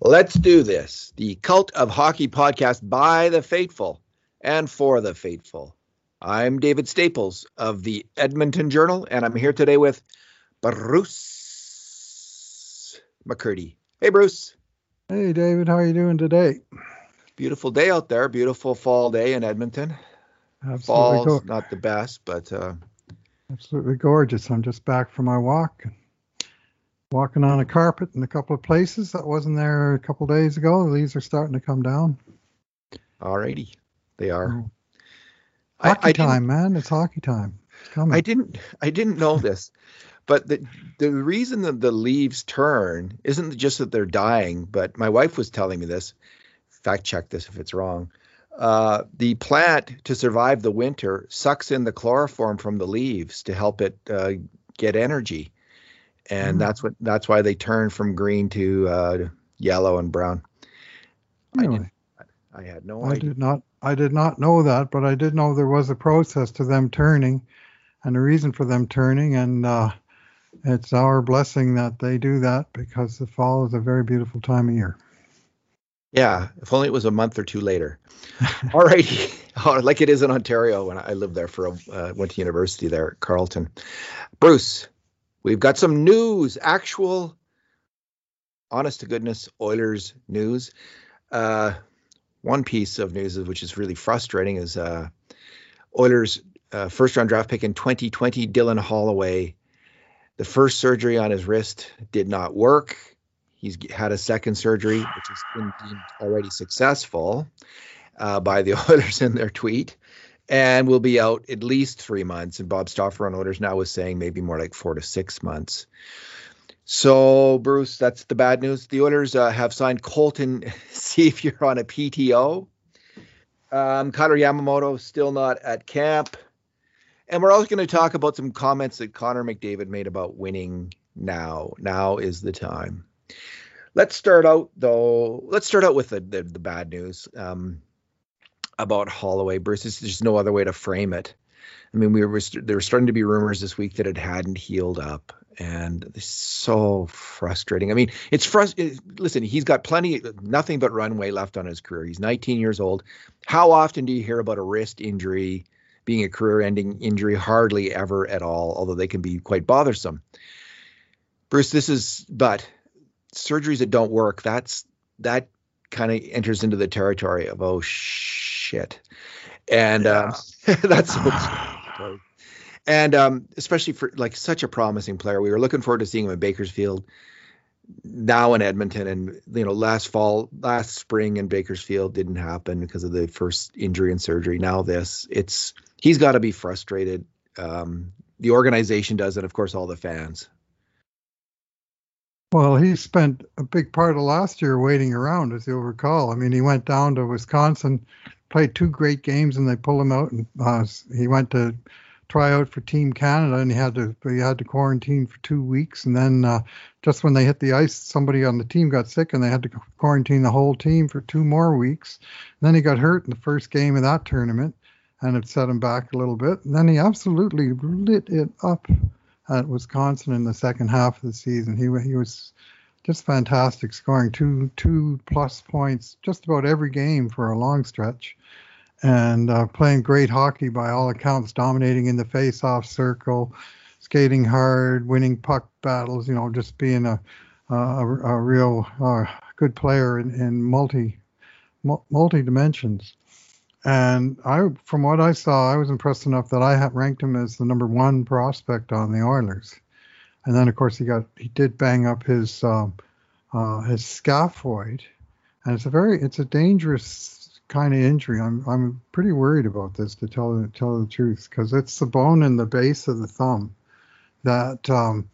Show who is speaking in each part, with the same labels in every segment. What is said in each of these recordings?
Speaker 1: Let's do this. The Cult of Hockey podcast by the faithful and for the faithful. I'm David Staples of the Edmonton Journal, and I'm here today with Bruce McCurdy. Hey, Bruce.
Speaker 2: Hey, David. How are you doing today?
Speaker 1: Beautiful day out there. Beautiful fall day in Edmonton. Absolutely Fall's go- not the best, but uh,
Speaker 2: absolutely gorgeous. I'm just back from my walk walking on a carpet in a couple of places that wasn't there a couple days ago. The leaves are starting to come down.
Speaker 1: Alrighty, they are.
Speaker 2: Oh. Hockey I, I time, man! It's hockey time. It's
Speaker 1: I didn't, I didn't know this, but the the reason that the leaves turn isn't just that they're dying, but my wife was telling me this. Fact check this if it's wrong. Uh, the plant to survive the winter sucks in the chloroform from the leaves to help it uh, get energy and mm. that's what that's why they turn from green to uh, yellow and brown.
Speaker 2: Really?
Speaker 1: I, I had no
Speaker 2: I
Speaker 1: idea.
Speaker 2: did not. I did not know that, but I did know there was a process to them turning, and a reason for them turning, and uh, it's our blessing that they do that because the fall is a very beautiful time of year.
Speaker 1: Yeah, if only it was a month or two later. All righty, oh, like it is in Ontario when I lived there for a uh, went to university there at Carleton. Bruce, We've got some news, actual, honest to goodness Oilers news. Uh, one piece of news, which is really frustrating, is uh, Oilers' uh, first round draft pick in 2020, Dylan Holloway. The first surgery on his wrist did not work. He's had a second surgery, which has been deemed already successful uh, by the Oilers in their tweet and will be out at least three months. And Bob Stauffer on Oilers Now is saying maybe more like four to six months. So, Bruce, that's the bad news. The Oilers uh, have signed Colton Sceviour on a PTO. Um, Kailer Yamamoto still not at camp. And we're also going to talk about some comments that Connor McDavid made about winning now. Now is the time. Let's start out though. Let's start out with the the, the bad news. Um, about Holloway. Bruce, there's just no other way to frame it. I mean, we were there were starting to be rumors this week that it hadn't healed up, and it's so frustrating. I mean, it's frustrating. Listen, he's got plenty, nothing but runway left on his career. He's 19 years old. How often do you hear about a wrist injury being a career-ending injury? Hardly ever at all. Although they can be quite bothersome. Bruce, this is but surgeries that don't work. That's that kind of enters into the territory of oh shit, and uh, yeah. uh, that's and um, especially for like such a promising player. We were looking forward to seeing him in Bakersfield, now in Edmonton, and you know last fall, last spring in Bakersfield didn't happen because of the first injury and surgery. Now this, it's he's got to be frustrated. Um, the organization does, and of course all the fans.
Speaker 2: Well, he spent a big part of last year waiting around, as you'll recall. I mean, he went down to Wisconsin, played two great games, and they pulled him out. And uh, he went to try out for Team Canada, and he had to he had to quarantine for two weeks. And then uh, just when they hit the ice, somebody on the team got sick, and they had to quarantine the whole team for two more weeks. And then he got hurt in the first game of that tournament, and it set him back a little bit. And then he absolutely lit it up at Wisconsin in the second half of the season. He he was just fantastic, scoring two two plus points just about every game for a long stretch, and uh, playing great hockey by all accounts, dominating in the face-off circle, skating hard, winning puck battles. You know, just being a a, a real uh, good player in, in multi multi dimensions. And I, from what I saw, I was impressed enough that I ranked him as the number one prospect on the Oilers. And then, of course, he got he did bang up his um, uh, his scaphoid, and it's a very it's a dangerous kind of injury. I'm I'm pretty worried about this to tell tell the truth because it's the bone in the base of the thumb that um,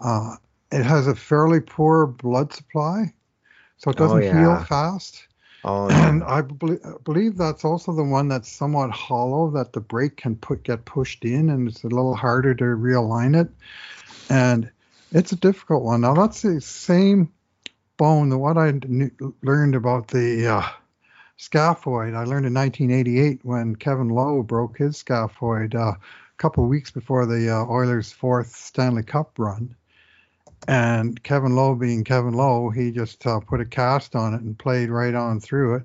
Speaker 2: uh, it has a fairly poor blood supply, so it doesn't oh, yeah. heal fast. Oh, yeah. And I believe that's also the one that's somewhat hollow that the brake can put get pushed in, and it's a little harder to realign it. And it's a difficult one. Now that's the same bone. The what I knew, learned about the uh, scaphoid, I learned in 1988 when Kevin Lowe broke his scaphoid uh, a couple of weeks before the uh, Oilers' fourth Stanley Cup run. And Kevin Lowe, being Kevin Lowe, he just uh, put a cast on it and played right on through it.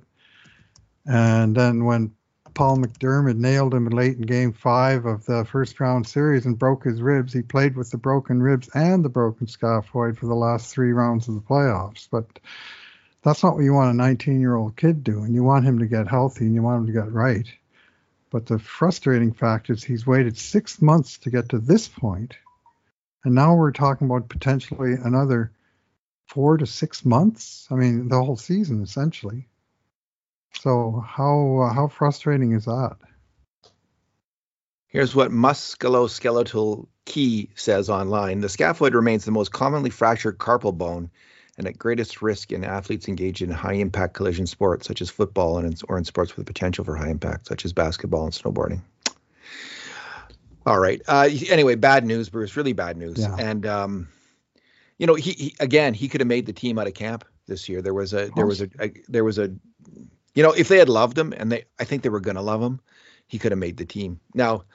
Speaker 2: And then when Paul McDermott nailed him late in game five of the first round series and broke his ribs, he played with the broken ribs and the broken scaphoid for the last three rounds of the playoffs. But that's not what you want a 19 year old kid doing. You want him to get healthy and you want him to get right. But the frustrating fact is he's waited six months to get to this point, and now we're talking about potentially another four to six months. I mean, the whole season essentially. So how uh, how frustrating is that?
Speaker 1: Here's what musculoskeletal key says online. The scaphoid remains the most commonly fractured carpal bone and at greatest risk in athletes engaged in high impact collision sports such as football and or in sports with potential for high impact such as basketball and snowboarding. All right. Uh, anyway, bad news, Bruce. Really bad news. Yeah. And um, you know, he, he, again, he could have made the team out of camp this year. There was a there was a, a there was a you know, if they had loved him and they I think they were going to love him, he could have made the team. Now,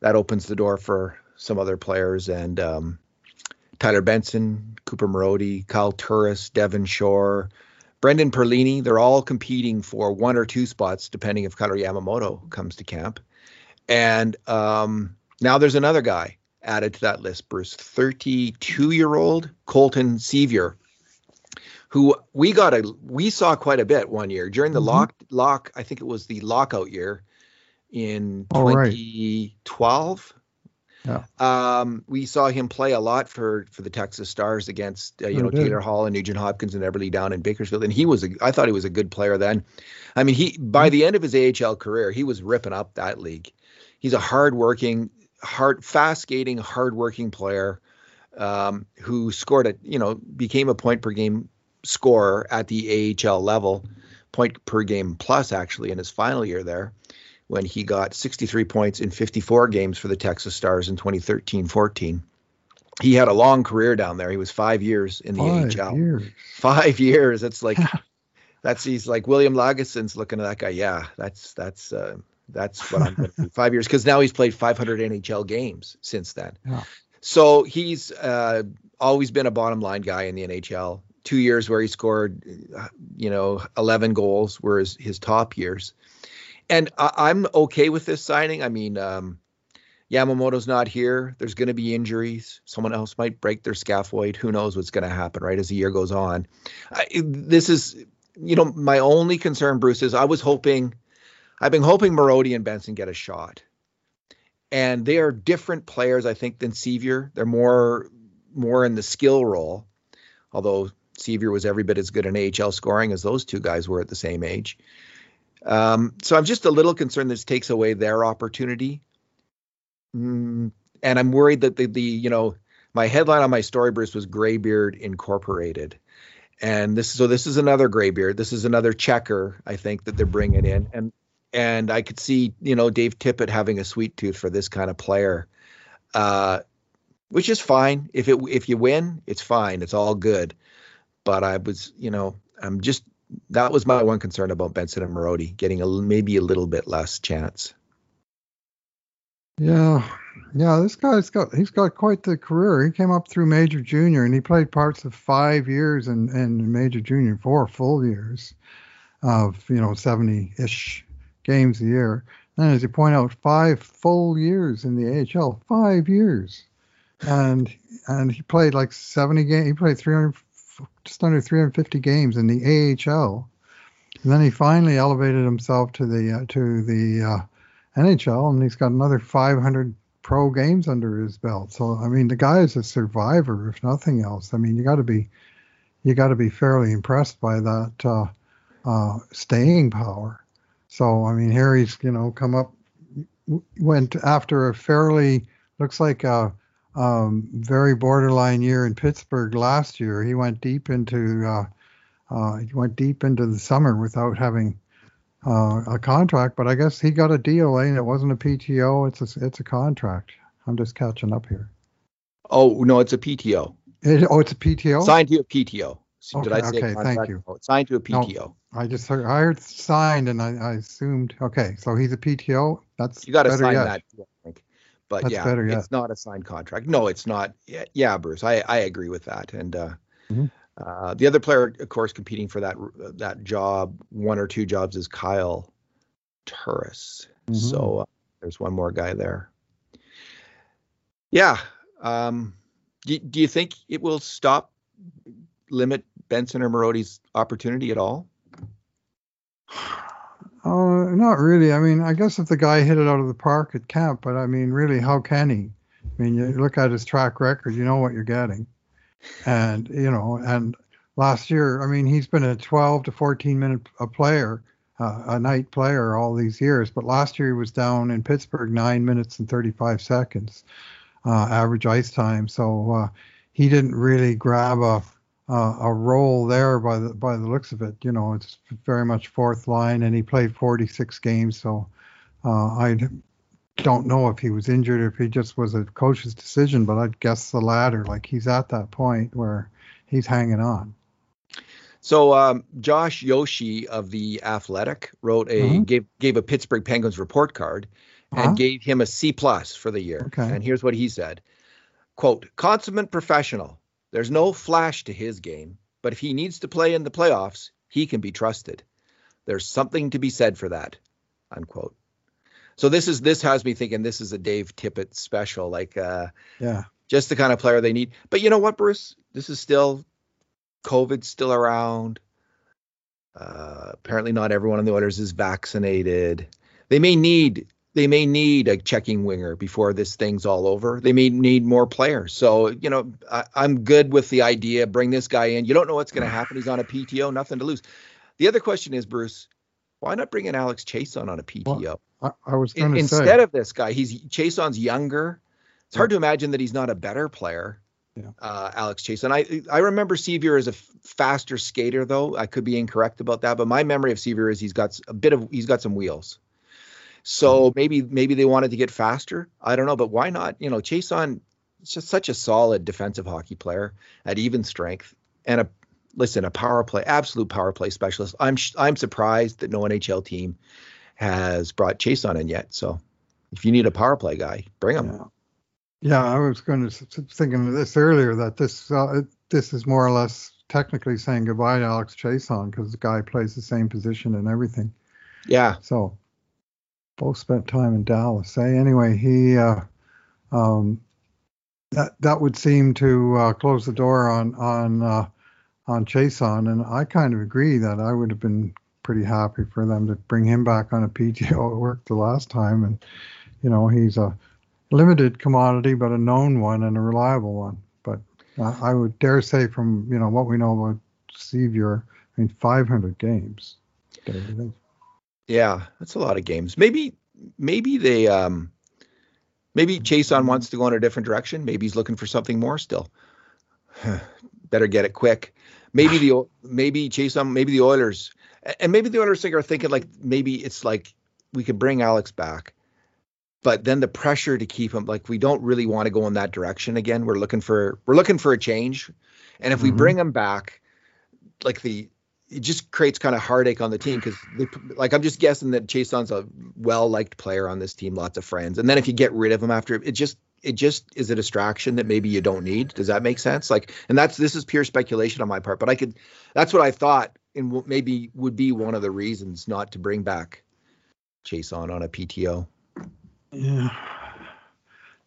Speaker 1: that opens the door for some other players and um, Tyler Benson, Cooper Marody, Kyle Turris, Devin Shore, Brendan Perlini. They're all competing for one or two spots, depending if Kailer Yamamoto comes to camp. And um, now there's another guy added to that list, Bruce, 32 year old Colton Sceviour, who we got a we saw quite a bit one year during the mm-hmm. lock lock. I think it was the lockout year in 2012. Right. Yeah. Um, we saw him play a lot for for the Texas Stars against uh, you oh, know Taylor Hall and Nugent Hopkins and Eberle Down in Bakersfield, and he was a, I thought he was a good player then. I mean, he by mm-hmm. the end of his AHL career, he was ripping up that league. He's a hardworking, hard, fast skating, hardworking player um, who scored a you know became a point per game scorer at the AHL level, point per game plus actually in his final year there when he got 63 points in 54 games for the Texas Stars in 2013-14. He had a long career down there. He was five years in the five AHL. Years. Five years. That's like that's he's like William Lagesson's looking at that guy. Yeah, that's that's uh, that's what I'm going to do. Five years because now he's played 500 NHL games since then. Yeah. So he's uh, always been a bottom line guy in the NHL. Two years where he scored, you know, 11 goals were his, his top years and I, am okay with this signing. I mean, um, Yamamoto's not here. There's going to be injuries. Someone else might break their scaphoid. Who knows what's going to happen, right? As the year goes on. I, this is, you know, my only concern, Bruce, is I was hoping, I've been hoping Marody and Benson get a shot. And they are different players, I think, than Sceviour. They're more, more in the skill role, although Sceviour was every bit as good in AHL scoring as those two guys were at the same age. Um, so I'm just a little concerned this takes away their opportunity. Mm, and I'm worried that the, the, you know, my headline on my story, Bruce, was Graybeard Incorporated. And this, so this is another Graybeard. This is another checker, I think, that they're bringing in. And, and I could see, you know, Dave Tippett having a sweet tooth for this kind of player, uh, which is fine. If it, if you win, it's fine. It's all good. But I was, you know, I'm just that was my one concern about Benson and Marody getting a maybe a little bit less chance.
Speaker 2: Yeah, yeah, this guy's got he's got quite the career. He came up through major junior and he played parts of five years and and major junior, four full years of you know seventy ish games a year. And as you point out, five full years in the AHL, five years, and and he played like seventy games. He played three hundred just under 350 games in the AHL. And then he finally elevated himself to the uh, to the uh, NHL, and he's got another 500 pro games under his belt. So I mean, the guy is a survivor, if nothing else. I mean, you got to be you got to be fairly impressed by that uh, uh, staying power. So I mean, here he's you know come up went after a fairly looks like a um, very borderline year in Pittsburgh last year. He went deep into uh, uh, he went deep into the summer without having uh, a contract, but I guess he got a deal. Eh? And it wasn't a PTO; it's a it's a contract. I'm just catching up here.
Speaker 1: Oh no, it's a PTO.
Speaker 2: It, oh, it's a PTO.
Speaker 1: Signed to a PTO.
Speaker 2: So okay, okay, thank you.
Speaker 1: Oh, signed to a PTO. No,
Speaker 2: I just heard, I heard signed, and I, I, assumed okay. So he's a PTO. That's
Speaker 1: you got to sign yet. that. But
Speaker 2: That's
Speaker 1: yeah,
Speaker 2: better, yeah.
Speaker 1: it's not a signed contract. No, it's not. Yeah, yeah Bruce, I, I agree with that. And uh,
Speaker 2: Mhm.
Speaker 1: uh, the other player, of course, competing for that that job, one or two jobs, is Kyle Turris.
Speaker 2: Mhm.
Speaker 1: So uh, there's one more guy there. Yeah. Um, do, do you think it will stop, limit Benson or Marody's opportunity at all?
Speaker 2: Uh, not really. I mean, I guess if the guy hit it out of the park at camp, but I mean, really, how can he? I mean, you look at his track record, you know what you're getting, and you know, and last year, I mean, he's been a 12 to 14 minute a player, uh, a night player all these years, but last year he was down in Pittsburgh nine minutes and 35 seconds, uh, average ice time. So uh, he didn't really grab a uh, a role there by the by the looks of it. You know, it's very much fourth line, and he played 46 games. So uh, I don't know if he was injured or if he just was a coach's decision, but I'd guess the latter. Like he's at that point where he's hanging on.
Speaker 1: So um, Josh Yohe of the Athletic wrote a
Speaker 2: Mhm.
Speaker 1: gave gave a Pittsburgh Penguins report card and
Speaker 2: Uh-huh.
Speaker 1: gave him a C plus for the year.
Speaker 2: Okay.
Speaker 1: And here's what he said: "Quote: Consummate professional. There's no flash to his game, but if he needs to play in the playoffs, he can be trusted. There's something to be said for that." Unquote. So this is this has me thinking this is a Dave Tippett special, like uh,
Speaker 2: Yeah.
Speaker 1: just the kind of player they need. But you know what, Bruce? This is still COVID's still around. Uh, apparently, not everyone on the Oilers is vaccinated. They may need they may need a checking winger before this thing's all over. They may need more players. So you know, I, I'm good with the idea. Bring this guy in. You don't know what's going to happen. He's on a PTO, nothing to lose. The other question is, Bruce, why not bring in Alex Chiasson on a PTO?
Speaker 2: I, I was
Speaker 1: In- instead of this guy, he's Chiasson's younger. It's hard to imagine that he's not a better player.
Speaker 2: Yeah.
Speaker 1: Uh, Alex Chiasson. I I remember Sceviour as a f- faster skater, though. I could be incorrect about that, but my memory of Sceviour is he's got a bit of he's got some wheels. So maybe maybe they wanted to get faster. I don't know, but why not? You know, Chiasson is just such a solid defensive hockey player at even strength and a listen a power play absolute power play specialist. I'm I'm surprised that no NHL team has brought Chiasson in yet. So if you need a power play guy, bring him.
Speaker 2: Yeah. Yeah, I was going to thinking of this earlier that this uh, this is more or less technically saying goodbye to Alex Chiasson because the guy plays the same position and everything.
Speaker 1: Yeah.
Speaker 2: So both spent time in Dallas. Eh? Anyway, he uh, um, that that would seem to uh, close the door on on uh, on Chiasson, and I kind of agree that I would have been pretty happy for them to bring him back on a PTO. It worked the last time, and you know he's a limited commodity, but a known one and a reliable one. But I, I would dare say, from you know what we know about Sceviour, I mean, 500 games.
Speaker 1: Yeah, that's a lot of games. Maybe maybe they um maybe Chiasson wants to go in a different direction. Maybe he's looking for something more still. Better get it quick. Maybe the maybe Chiasson maybe the Oilers and maybe the Oilers think are thinking like maybe it's like we could bring Alex back. But then the pressure to keep him like we don't really want to go in that direction again. We're looking for we're looking for a change. And if we
Speaker 2: Mhm.
Speaker 1: bring him back like the it just creates kind of heartache on the team because like I'm just guessing that Chiasson's a well liked player on this team, lots of friends. And then if you get rid of him after it just it just is a distraction that maybe you don't need. Does that make sense? Like, and that's this is pure speculation on my part, but I could that's what I thought and w- maybe would be one of the reasons not to bring back Chiasson on a PTO.
Speaker 2: Yeah.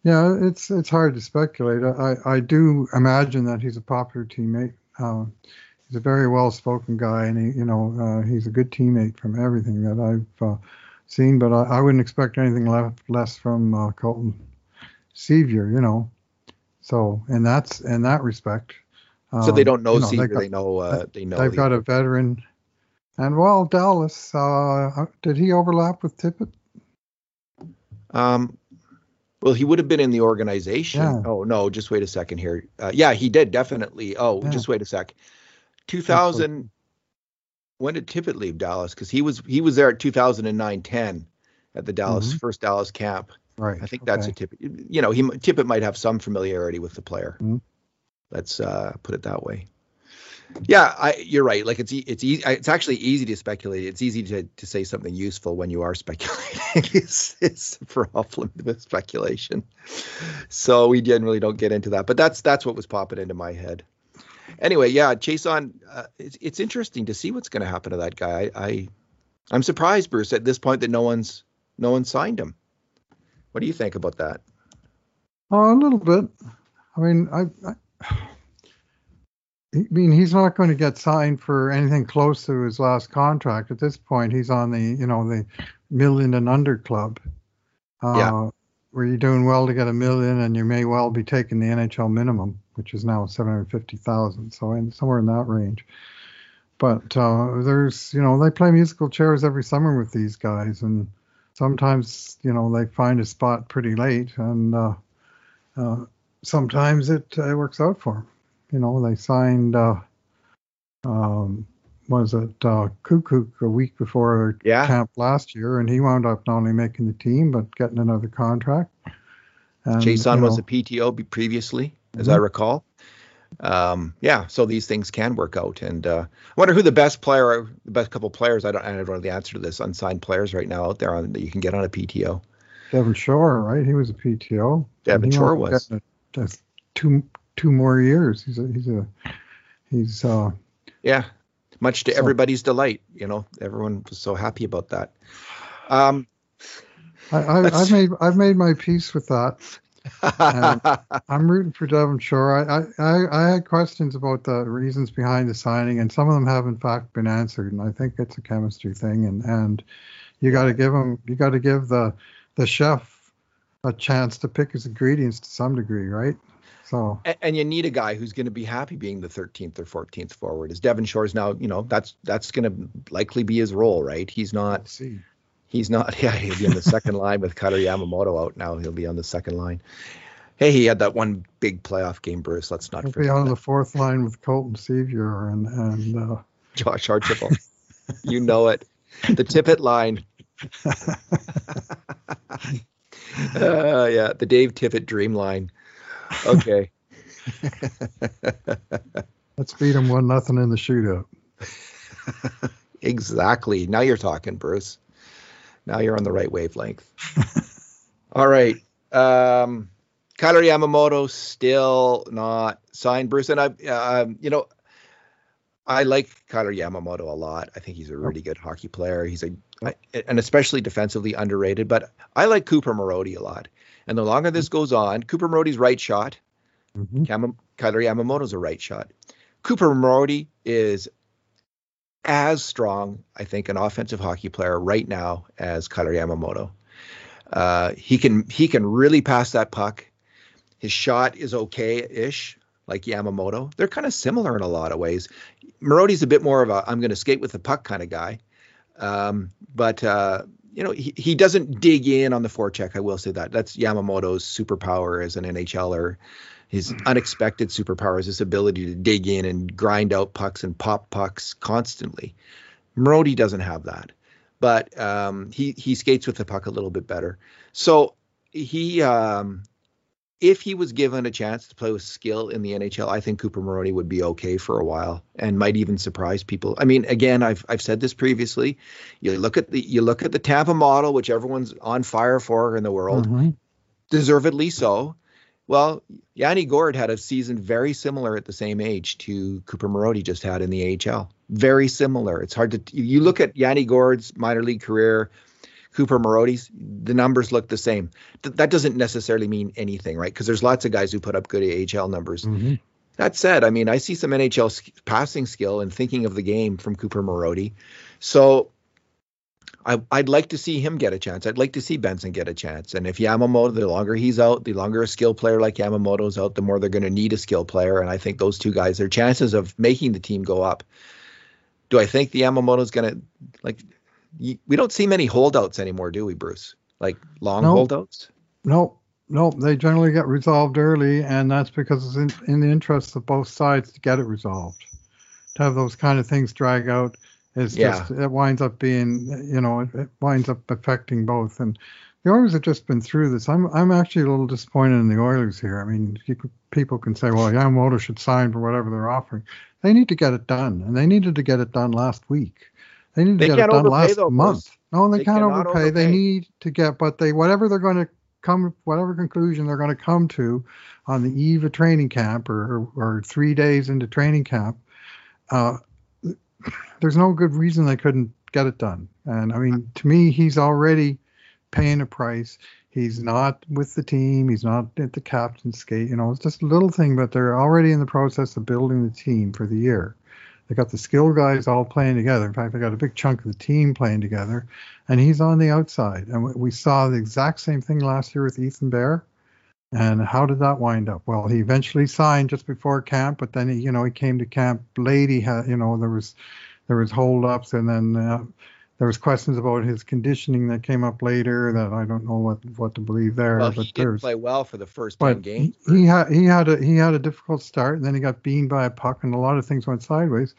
Speaker 2: Yeah, it's it's hard to speculate. I, I do imagine that he's a popular teammate. Um, he's a very well-spoken guy, and he, you know, uh, he's a good teammate from everything that I've uh, seen. But I, I wouldn't expect anything left, less from uh, Colton Sceviour, you know. So, in that's in that respect.
Speaker 1: so they
Speaker 2: um,
Speaker 1: don't know
Speaker 2: you know,
Speaker 1: Seager,
Speaker 2: they got-
Speaker 1: they know uh, they know
Speaker 2: They've
Speaker 1: the-
Speaker 2: got a veteran, and well, Dallas. Uh, did he overlap with Tippett?
Speaker 1: Um, well, he would have been in the organization.
Speaker 2: Yeah.
Speaker 1: Oh no, just wait a second here. Uh, yeah, he did definitely. Oh,
Speaker 2: Yeah.
Speaker 1: just wait a sec. 2000. When did Tippett leave Dallas? Because he was he was there at 2009 10 at the Dallas
Speaker 2: Mhm.
Speaker 1: first Dallas camp.
Speaker 2: Right.
Speaker 1: I think that's
Speaker 2: okay.
Speaker 1: a Tippett. You know, he Tippett might have some familiarity with the player.
Speaker 2: Mhm.
Speaker 1: Let's uh, put it that way. Yeah, I, you're right. Like it's it's easy. It's actually easy to speculate. It's easy to, to say something useful when you are speculating. it's, it's the problem with speculation. So we generally don't get into that. But that's that's what was popping into my head. Anyway, yeah, Chiasson. Uh, it's it's interesting to see what's going to happen to that guy. I, I I'm surprised, Bruce, at this point that no one's no one signed him. What do you think about that?
Speaker 2: Oh, a little bit. I mean, I, I, I mean, he's not going to get signed for anything close to his last contract at this point. He's on the, you know, the million and under club. Uh, yeah. Where you're doing well to get a million, and you may well be taking the NHL minimum, which is now seven hundred fifty thousand. So in, somewhere in that range. But uh, there's, you know, they play musical chairs every summer with these guys, and sometimes, you know, they find a spot pretty late, and uh, uh, sometimes it, uh, works out for them. You know, they signed, uh, um, was it uh, Kukuk a week before
Speaker 1: yeah.
Speaker 2: camp last year, and he wound up not only making the team but getting another contract.
Speaker 1: And, Chiasson was a PTO previously, as mm-hmm. I recall. Um, yeah, so these things can work out. And uh, I wonder who the best player, the best couple players. I don't, I don't know the answer to this. Unsigned players right now out there on that you can get on a PTO.
Speaker 2: Devin Shore, right? He was a PTO.
Speaker 1: Devin Shore was.
Speaker 2: A, a two two more years. He's a he's a he's uh
Speaker 1: yeah. Much to so, everybody's delight, you know, everyone was so happy about that. Um,
Speaker 2: I, I have made I've made my peace with that. I'm rooting for Devin Shore. I, I I had questions about the reasons behind the signing, and some of them have in fact been answered. And I think it's a chemistry thing, and and you got to give him you got to give the the chef a chance to pick his ingredients to some degree, right? So
Speaker 1: and, and you need a guy who's going to be happy being the 13th or 14th forward. As Devin Shore's now, you know, that's that's going to likely be his role, right? He's not. He's not. Yeah, he'll be in the second line with Kailer Yamamoto out now. He'll be on the second line. Hey, he had that one big playoff game, Bruce. Let's not
Speaker 2: he'll
Speaker 1: forget. Be
Speaker 2: on
Speaker 1: that.
Speaker 2: the fourth line with Colton Sceviour and and uh...
Speaker 1: Josh Archibald. you know it. The Tippett line. uh, yeah, the Dave Tippett dream line. Okay.
Speaker 2: Let's beat him one nothing in the shootout.
Speaker 1: exactly. Now you're talking, Bruce. Now you're on the right wavelength. All right. Um, Kailer Yamamoto still not signed, Bruce, and I, um, you know, I like Kailer Yamamoto a lot. I think he's a really good hockey player. He's a and especially defensively underrated. But I like Cooper Marody a lot. And the longer this goes on, Cooper Marody's right shot. Mm-hmm. Kailer Yamamoto's a right shot. Cooper Marody is as strong, I think, an offensive hockey player right now as Kailer Yamamoto. Uh, he can he can really pass that puck. His shot is okay-ish, like Yamamoto. They're kind of similar in a lot of ways. Marody's a bit more of a I'm going to skate with the puck kind of guy. Um, but uh, you know, he, he doesn't dig in on the forecheck. I will say that. That's Yamamoto's superpower as an NHLer. His unexpected superpower is his ability to dig in and grind out pucks and pop pucks constantly. Marody doesn't have that, but um, he he skates with the puck a little bit better. So he um, if he was given a chance to play with skill in the NHL, I think Cooper Marody would be okay for a while and might even surprise people. I mean, again, I've I've said this previously. You look at the you look at the Tampa model, which everyone's on fire for in the world, mm-hmm. deservedly so. Well, Yanni Gourde had a season very similar at the same age to Cooper Marody just had in the AHL. Very similar. It's hard to you look at Yanni Gourde's minor league career Cooper Marody's, the numbers look the same. Th- that doesn't necessarily mean anything, right? Because there's lots of guys who put up good AHL numbers. Mm-hmm. That said, I mean, I see some NHL passing skill and thinking of the game from Cooper Marody. So I, would like to see him get a chance. I'd like to see Benson get a chance. And if Yamamoto, the longer he's out, the longer a skill player like Yamamoto's out, the more they're going to need a skill player. And I think those two guys, their chances of making the team go up. Do I think the Yamamoto's going to like? we don't see many holdouts anymore, do we, Bruce? Like long holdouts?
Speaker 2: Nope. Nope. They generally get resolved early, and that's because it's in, in the interest of both sides to get it resolved. To have those kind of things drag out is yeah. just it winds up being you know it, it winds up affecting both and the Oilers have just been through this. I'm I'm actually a little disappointed in the Oilers here. I mean, people can say, well, Yamamoto should sign for whatever they're offering. They need to get it done, and they needed to get it done last week. They need to they get it done last though, month. No, they, they can't overpay. overpay. They need to get, but they whatever they're going to come, whatever conclusion they're going to come to on the eve of training camp or or, or three days into training camp. Uh, there's no good reason they couldn't get it done. And I mean, to me, he's already paying a price. He's not with the team. He's not at the captain's skate. You know, it's just a little thing, but they're already in the process of building the team for the year. They got the skill guys all playing together. In fact, they got a big chunk of the team playing together, and he's on the outside. And we saw the exact same thing last year with Ethan Bear. And how did that wind up? Well, he eventually signed just before camp, but then he, you know, he came to camp late. He had, you know, there was there was holdups, and then uh, there was questions about his conditioning that came up later that I don't know what what to believe there.
Speaker 1: Well,
Speaker 2: but
Speaker 1: he did play well for the first ten games.
Speaker 2: He, he had he had a he had a difficult start, and then he got beamed by a puck, and a lot of things went sideways.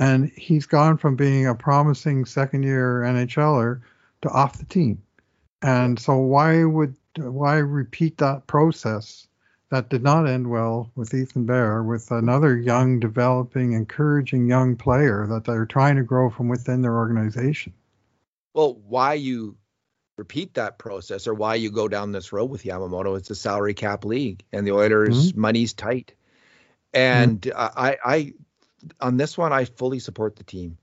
Speaker 2: And he's gone from being a promising second year NHLer to off the team. And so why would why repeat that process that did not end well with Ethan Bear, with another young, developing, encouraging young player that they're trying to grow from within their organization.
Speaker 1: Well, why you repeat that process or why you go down this road with Yamamoto, it's a salary cap league and the Oilers' mm-hmm. money's tight. And mm-hmm. I, I, on this one, I fully support the team.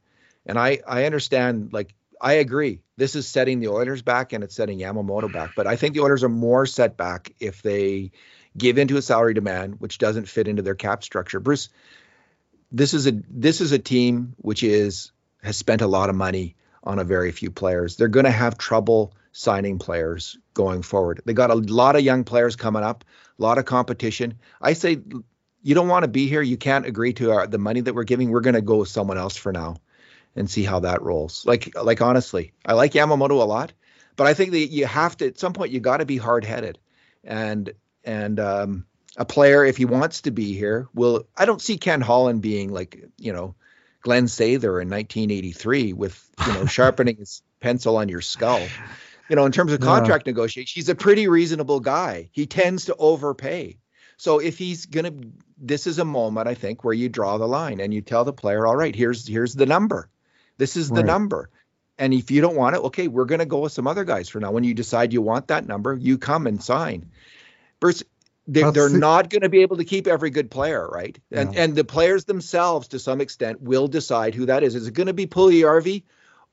Speaker 1: And I, I understand, like, I agree. This is setting the Oilers back and it's setting Yamamoto back. But I think the Oilers are more set back if they give into a salary demand which doesn't fit into their cap structure. Bruce, this is a this is a team which is has spent a lot of money on a very few players. They're going to have trouble signing players going forward. They got a lot of young players coming up, a lot of competition. I say you don't want to be here. You can't agree to our, the money that we're giving. We're going to go with someone else for now and see how that rolls. Like like honestly, I like Yamamoto a lot, but I think that you have to at some point you got to be hard headed. And and um, a player if he wants to be here will. I don't see Ken Holland being like you know Glenn Sather in 1983 with you know sharpening his pencil on your skull. You know, in terms of contract yeah. negotiation, he's a pretty reasonable guy. He tends to overpay. So if he's gonna, this is a moment I think where you draw the line and you tell the player, all right, here's here's the number. This is the right. number. And if you don't want it, okay, we're going to go with some other guys for now. When you decide you want that number, you come and sign. Bruce, they're, they're not going to be able to keep every good player, right? Yeah. And and the players themselves, to some extent, will decide who that is. Is it going to be Puljujarvi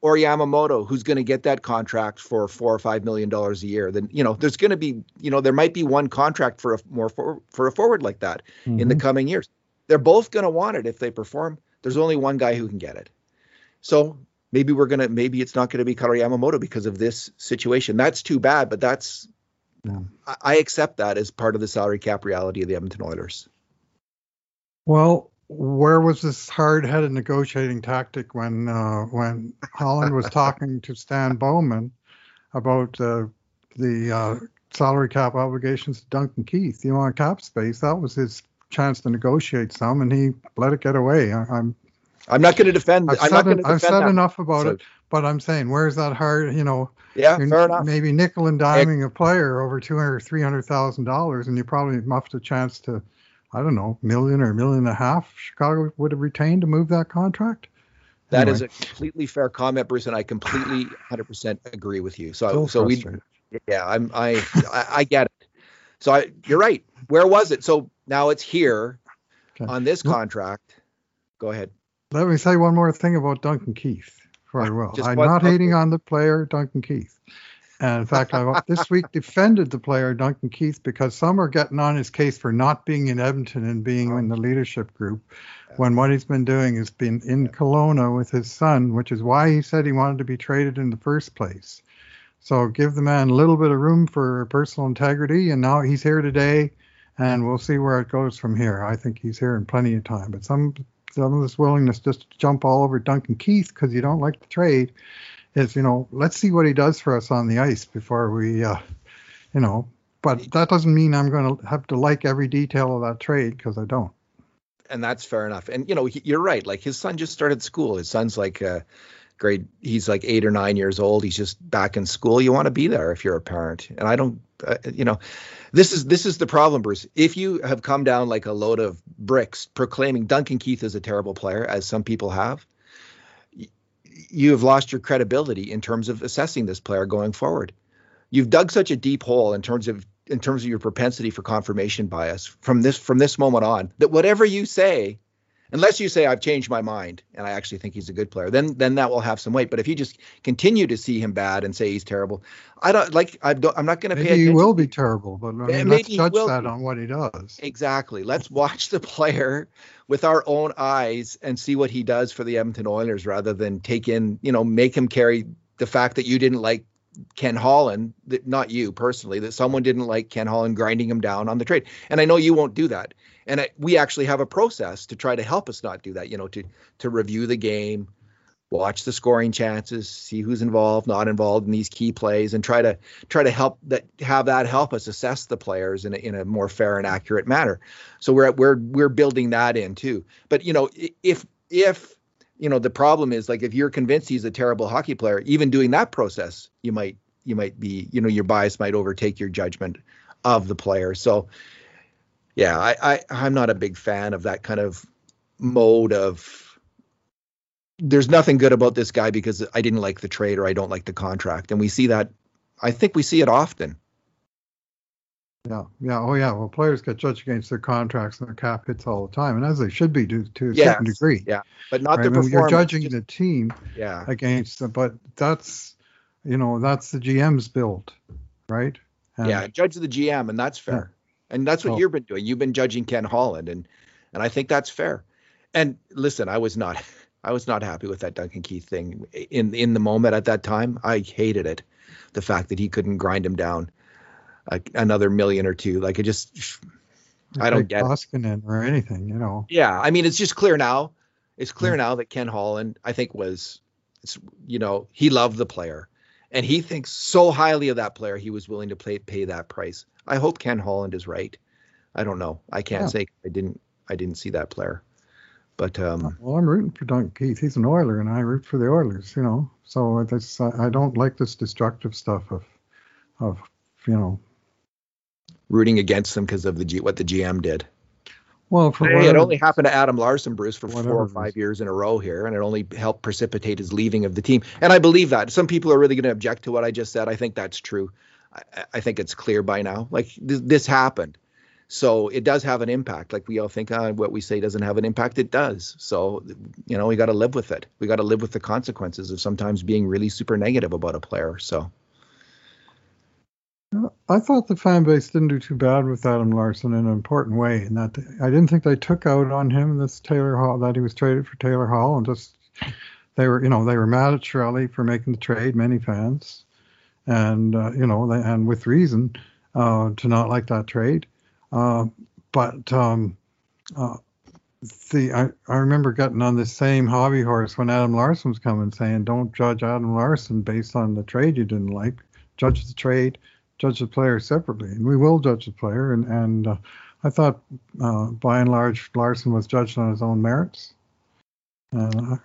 Speaker 1: or Yamamoto who's going to get that contract for four or five million dollars a year? Then you know there's going to be you know there might be one contract for a more for, for a forward like that mm-hmm. in the mm-hmm. coming years. They're both going to want it if they perform. There's only one guy who can get it. So maybe we're gonna maybe it's not going to be Kari Yamamoto because of this situation. That's too bad, but that's yeah. I accept that as part of the salary cap reality of the Edmonton Oilers.
Speaker 2: Well, where was this hard-headed negotiating tactic when uh, when Holland was talking to Stan Bowman about uh, the uh, salary cap obligations to Duncan Keith? You know, cap space. That was his chance to negotiate some, and he let it get away. I, am
Speaker 1: I'm not going to defend.
Speaker 2: I've
Speaker 1: I'm
Speaker 2: said,
Speaker 1: defend
Speaker 2: I've said enough about so, it, but I'm saying, where's that hard? You know,
Speaker 1: yeah, fair enough.
Speaker 2: Maybe nickel and diming a player over two hundred, three hundred thousand dollars, and you probably muffed a chance to, I don't know, million or million and a half. Chicago would have retained to move that contract.
Speaker 1: That anyway. is a completely fair comment, Bruce, and I completely 100% agree with you. So, so we, yeah, I'm, I, I, I get it. So I, you're right. Where was it? So now it's here okay. on this contract. Go ahead.
Speaker 2: Let me say one more thing about Duncan Keith. Very well. I'm not hating on the player Duncan Keith. And in fact, I this week defended the player Duncan Keith because some are getting on his case for not being in Edmonton and being in the leadership group, when what he's been doing is been in Kelowna with his son, which is why he said he wanted to be traded in the first place. So give the man a little bit of room for personal integrity, and now he's here today, and we'll see where it goes from here. I think he's here in plenty of time, but some some of this willingness just to jump all over Duncan Keith because you don't like the trade is, you know, let's see what he does for us on the ice before we, uh, you know, but that doesn't mean I'm going to have to like every detail of that trade because I don't.
Speaker 1: And that's fair enough. And, you know, you're right. Like his son just started school. His son's like, uh, grade he's like eight or nine years old he's just back in school you want to be there if you're a parent and i don't uh, you know this is this is the problem bruce. If you have come down like a load of bricks proclaiming duncan keith is a terrible player as some people have you have lost your credibility in terms of assessing this player going forward. You've dug such a deep hole in terms of in terms of your propensity for confirmation bias from this from this moment on that whatever you say unless you say I've changed my mind and I actually think he's a good player, then then that will have some weight. But if you just continue to see him bad and say he's terrible, I don't like. I don't, I'm not going to pay.
Speaker 2: Maybe He will be terrible, but I mean, let's judge that be. on what he does.
Speaker 1: Exactly. Let's watch the player with our own eyes and see what he does for the Edmonton Oilers, rather than take in, you know, make him carry the fact that you didn't like Ken Holland, that not you personally, that someone didn't like Ken Holland grinding him down on the trade. And I know you won't do that and I, we actually have a process to try to help us not do that you know to to review the game watch the scoring chances see who's involved not involved in these key plays and try to try to help that have that help us assess the players in a, in a more fair and accurate manner. So we're we're we're building that in too. But you know if if you know the problem is like if you're convinced he's a terrible hockey player even doing that process you might you might be you know your bias might overtake your judgment of the player. So yeah, I, I I'm not a big fan of that kind of mode of there's nothing good about this guy because I didn't like the trade or I don't like the contract. And we see that I think we see it often.
Speaker 2: Yeah, yeah, oh yeah. Well, players get judged against their contracts and their cap hits all the time, and as they should be to, to a yes, certain degree.
Speaker 1: Yeah, but not right? the
Speaker 2: performance. You're judging just, the team.
Speaker 1: Yeah.
Speaker 2: Against them, but that's you know that's the GM's build, right?
Speaker 1: And, yeah, judge the GM, and that's fair and that's what oh. you've been doing. You've been judging Ken Holland, and and I think that's fair. And listen, I was not I was not happy with that Duncan Keith thing in in the moment at that time. I hated it, the fact that he couldn't grind him down like another million or two. Like it just I don't get
Speaker 2: Koskinen or anything, you know.
Speaker 1: Yeah, I mean it's just clear now. It's clear mm. now that Ken Holland, I think, was, it's you know, he loved the player, and he thinks so highly of that player, he was willing to pay pay that price. I hope Ken Holland is right. I don't know. I can't yeah. say I didn't I didn't see that player. But um,
Speaker 2: well, I'm rooting for Duncan Keith. He's an Oiler, and I root for the Oilers. You know, so that's I don't like this destructive stuff of of you know
Speaker 1: rooting against them because of the G, what the GM did.
Speaker 2: Well, for
Speaker 1: it only happened to Adam Larsson, Bruce, for four or five years in a row here, and it only helped precipitate his leaving of the team. And I believe that. Some people are really going to object to what I just said. I think that's true. I, I think it's clear by now. Like th- this happened. So it does have an impact. Like we all think uh, what we say doesn't have an impact. It does. So, you know, we got to live with it. We got to live with the consequences of sometimes being really super negative about a player. So.
Speaker 2: I thought the fan base didn't do too bad with Adam Larsson in an important way, and that I didn't think they took out on him this Taylor Hall that he was traded for Taylor Hall, and just they were, you know, they were mad at Chiarelli for making the trade. Many fans, and uh, you know, and with reason uh, to not like that trade. Uh, but um, uh, the I, I remember getting on the same hobby horse when Adam Larsson was coming, saying, "Don't judge Adam Larsson based on the trade you didn't like. Judge the trade, judge the player separately, and we will judge the player." And and uh, I thought, uh, by and large, Larsson was judged on his own merits. Uh,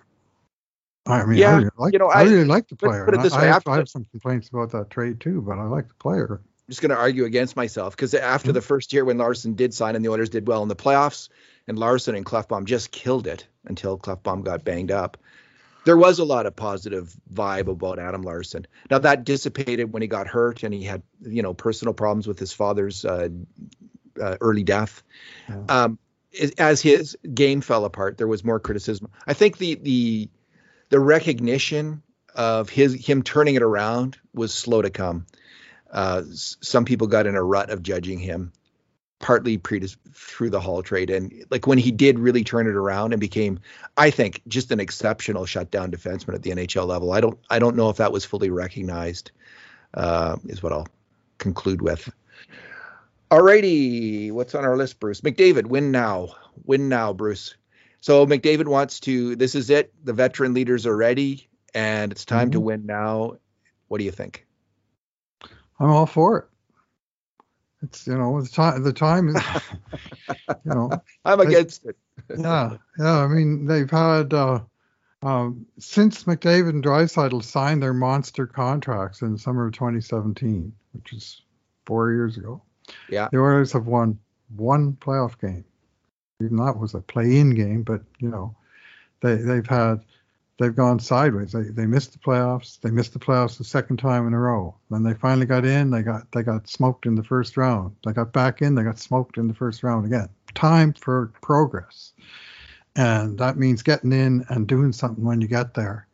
Speaker 2: I mean, yeah, I really like, you know, I, I really like the player. Put it this way, I, have, I have some complaints about that trade too, but I like the player.
Speaker 1: I'm just going to argue against myself because after mm-hmm. the first year when Larsson did sign and the Oilers did well in the playoffs, and Larsson and Klefbom just killed it until Klefbom got banged up. There was a lot of positive vibe about Adam Larsson. Now that dissipated when he got hurt and he had, you know, personal problems with his father's uh, uh, early death. Um, as his game fell apart, there was more criticism. I think the the the recognition of his him turning it around was slow to come. Uh, some people got in a rut of judging him, partly predis- through the Hall trade, and like when he did really turn it around and became, I think, just an exceptional shutdown defenseman at the NHL level. I don't I don't know if that was fully recognized. Uh, is what I'll conclude with. Alrighty, what's on our list, Bruce? McDavid, win now, win now, Bruce. So McDavid wants to. This is it. The veteran leaders are ready, and it's time mm-hmm. to win now. What do you think?
Speaker 2: I'm all for it. It's you know the time. The time is you know.
Speaker 1: I'm against it.
Speaker 2: yeah, yeah. I mean they've had uh, Um, since McDavid and Draisaitl signed their monster contracts in summer of 2017, which is four years ago,
Speaker 1: yeah,
Speaker 2: the Oilers have won one playoff game. Even that was a play-in game, but you know, they they've had they've gone sideways. They they missed the playoffs. They missed the playoffs the second time in a row. Then they finally got in. They got they got smoked in the first round. They got back in. They got smoked in the first round again. Time for progress, and that means getting in and doing something when you get there.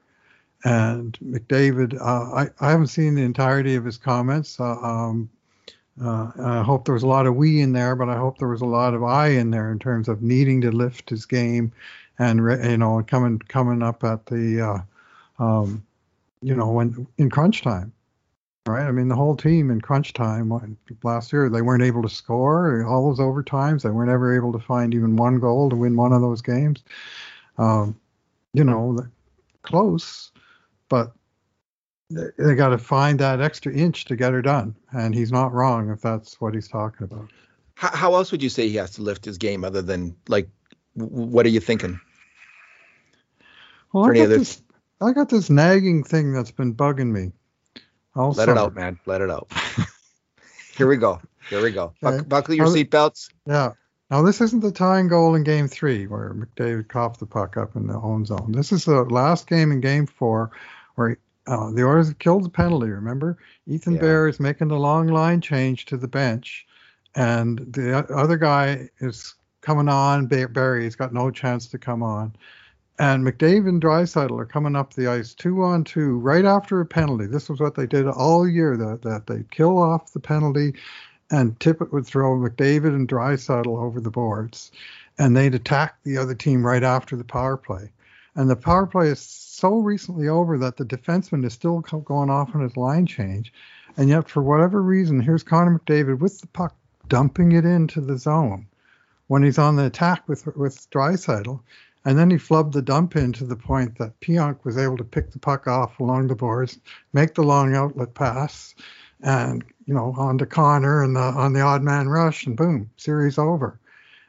Speaker 2: And McDavid, uh, I I haven't seen the entirety of his comments. Uh, um, uh, I hope there was a lot of we in there, but I hope there was a lot of I in there in terms of needing to lift his game and you know coming coming up at the uh, um, you know when in crunch time right? I mean the whole team in crunch time last year they weren't able to score all those overtimes. They weren't ever able to find even one goal to win one of those games. Um, you know close but they got to find that extra inch to get her done and he's not wrong if that's what he's talking about.
Speaker 1: How, how else would you say he has to lift his game other than like what are you thinking
Speaker 2: well, I got, this, I got this nagging thing that's been bugging me.
Speaker 1: Also, Let it out, man. Let it out. Here we go. Here we go. Okay. buckle your seatbelts.
Speaker 2: Yeah. Now, this isn't the tying goal in game three where McDavid coughed the puck up in the own zone. This is the last game in game four where uh, the Oilers killed the penalty, remember? Ethan yeah. Bear is making the long line change to the bench, and the other guy is coming on. Barrie's got no chance to come on and McDavid and Draisaitl are coming up the ice two on two right after a penalty. This was what they did all year that, that they'd kill off the penalty and Tippett would throw McDavid and Draisaitl over the boards and they'd attack the other team right after the power play. And the power play is so recently over that the defenseman is still going off on his line change. And yet, for whatever reason, here's Connor McDavid with the puck dumping it into the zone when he's on the attack with with Draisaitl and then he flubbed the dump in to the point that Pionk was able to pick the puck off along the boards, make the long outlet pass, and you know on to Connor and the, on the odd man rush, and boom, series over.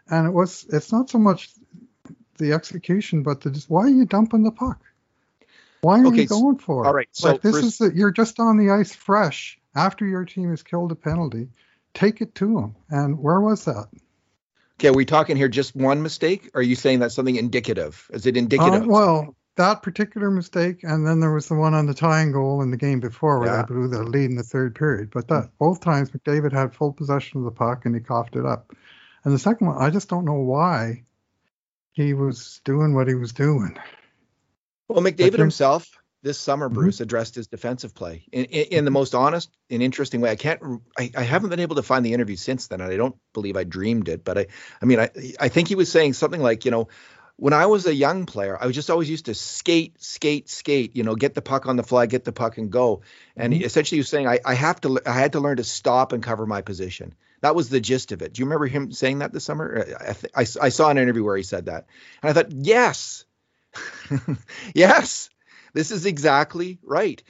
Speaker 2: And it was it's not so much the execution, but the just why are you dumping the puck? Why are okay, you going for
Speaker 1: it? All right, so
Speaker 2: like this Bruce, is the, you're just on the ice fresh after your team has killed a penalty. Take it to them. And where was that?
Speaker 1: Okay, are we talking here just one mistake? Or are you saying that's something indicative? Is it indicative?
Speaker 2: Uh, well, that particular mistake, and then there was the one on the tying goal in the game before where yeah. they blew the lead in the third period. But that both times McDavid had full possession of the puck and he coughed it up. And the second one, I just don't know why he was doing what he was doing.
Speaker 1: Well, McDavid himself this summer, mm-hmm. Bruce addressed his defensive play in, in, in, the most honest and interesting way. I can't, I, I, haven't been able to find the interview since then, and I don't believe I dreamed it. But I, I mean, I, I think he was saying something like, you know, when I was a young player, I was just always used to skate, skate, skate. You know, get the puck on the fly, get the puck and go. And mm-hmm. essentially, he was saying, I, I have to, I had to learn to stop and cover my position. That was the gist of it. Do you remember him saying that this summer? I, I, I saw an interview where he said that, and I thought, yes, yes this is exactly right.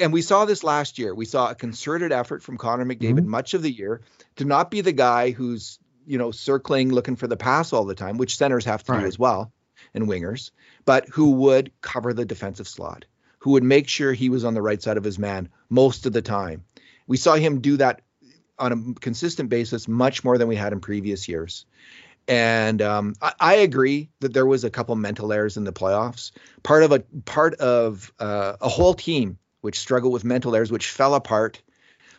Speaker 1: And we saw this last year. We saw a concerted effort from Connor McDavid mm-hmm. much of the year to not be the guy who's, you know, circling looking for the pass all the time, which centers have to right. do as well and wingers, but who would cover the defensive slot, who would make sure he was on the right side of his man most of the time. We saw him do that on a consistent basis much more than we had in previous years. And um, I, I, agree that there was a couple mental errors in the playoffs. Part of a part of uh, a whole team which struggled with mental errors, which fell apart,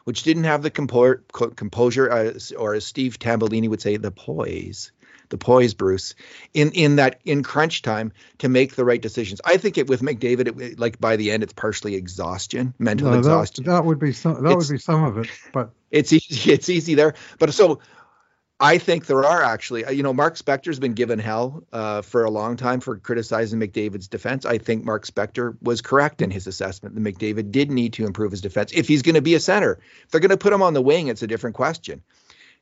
Speaker 1: which didn't have the compo- composure, uh, or as Steve Tambellini would say, the poise, the poise, Bruce, in in that in crunch time to make the right decisions. I think it with McDavid, it, like by the end, it's partially exhaustion, mental no, exhaustion.
Speaker 2: That, that would be some. That it's, would be some of it, but
Speaker 1: it's easy. It's easy there. But so I think there are actually, uh, you know, Mark Spector's been given hell uh, for a long time for criticizing McDavid's defense. I think Mark Spector was correct in his assessment that McDavid did need to improve his defense if he's going to be a center. If they're going to put him on the wing, it's a different question.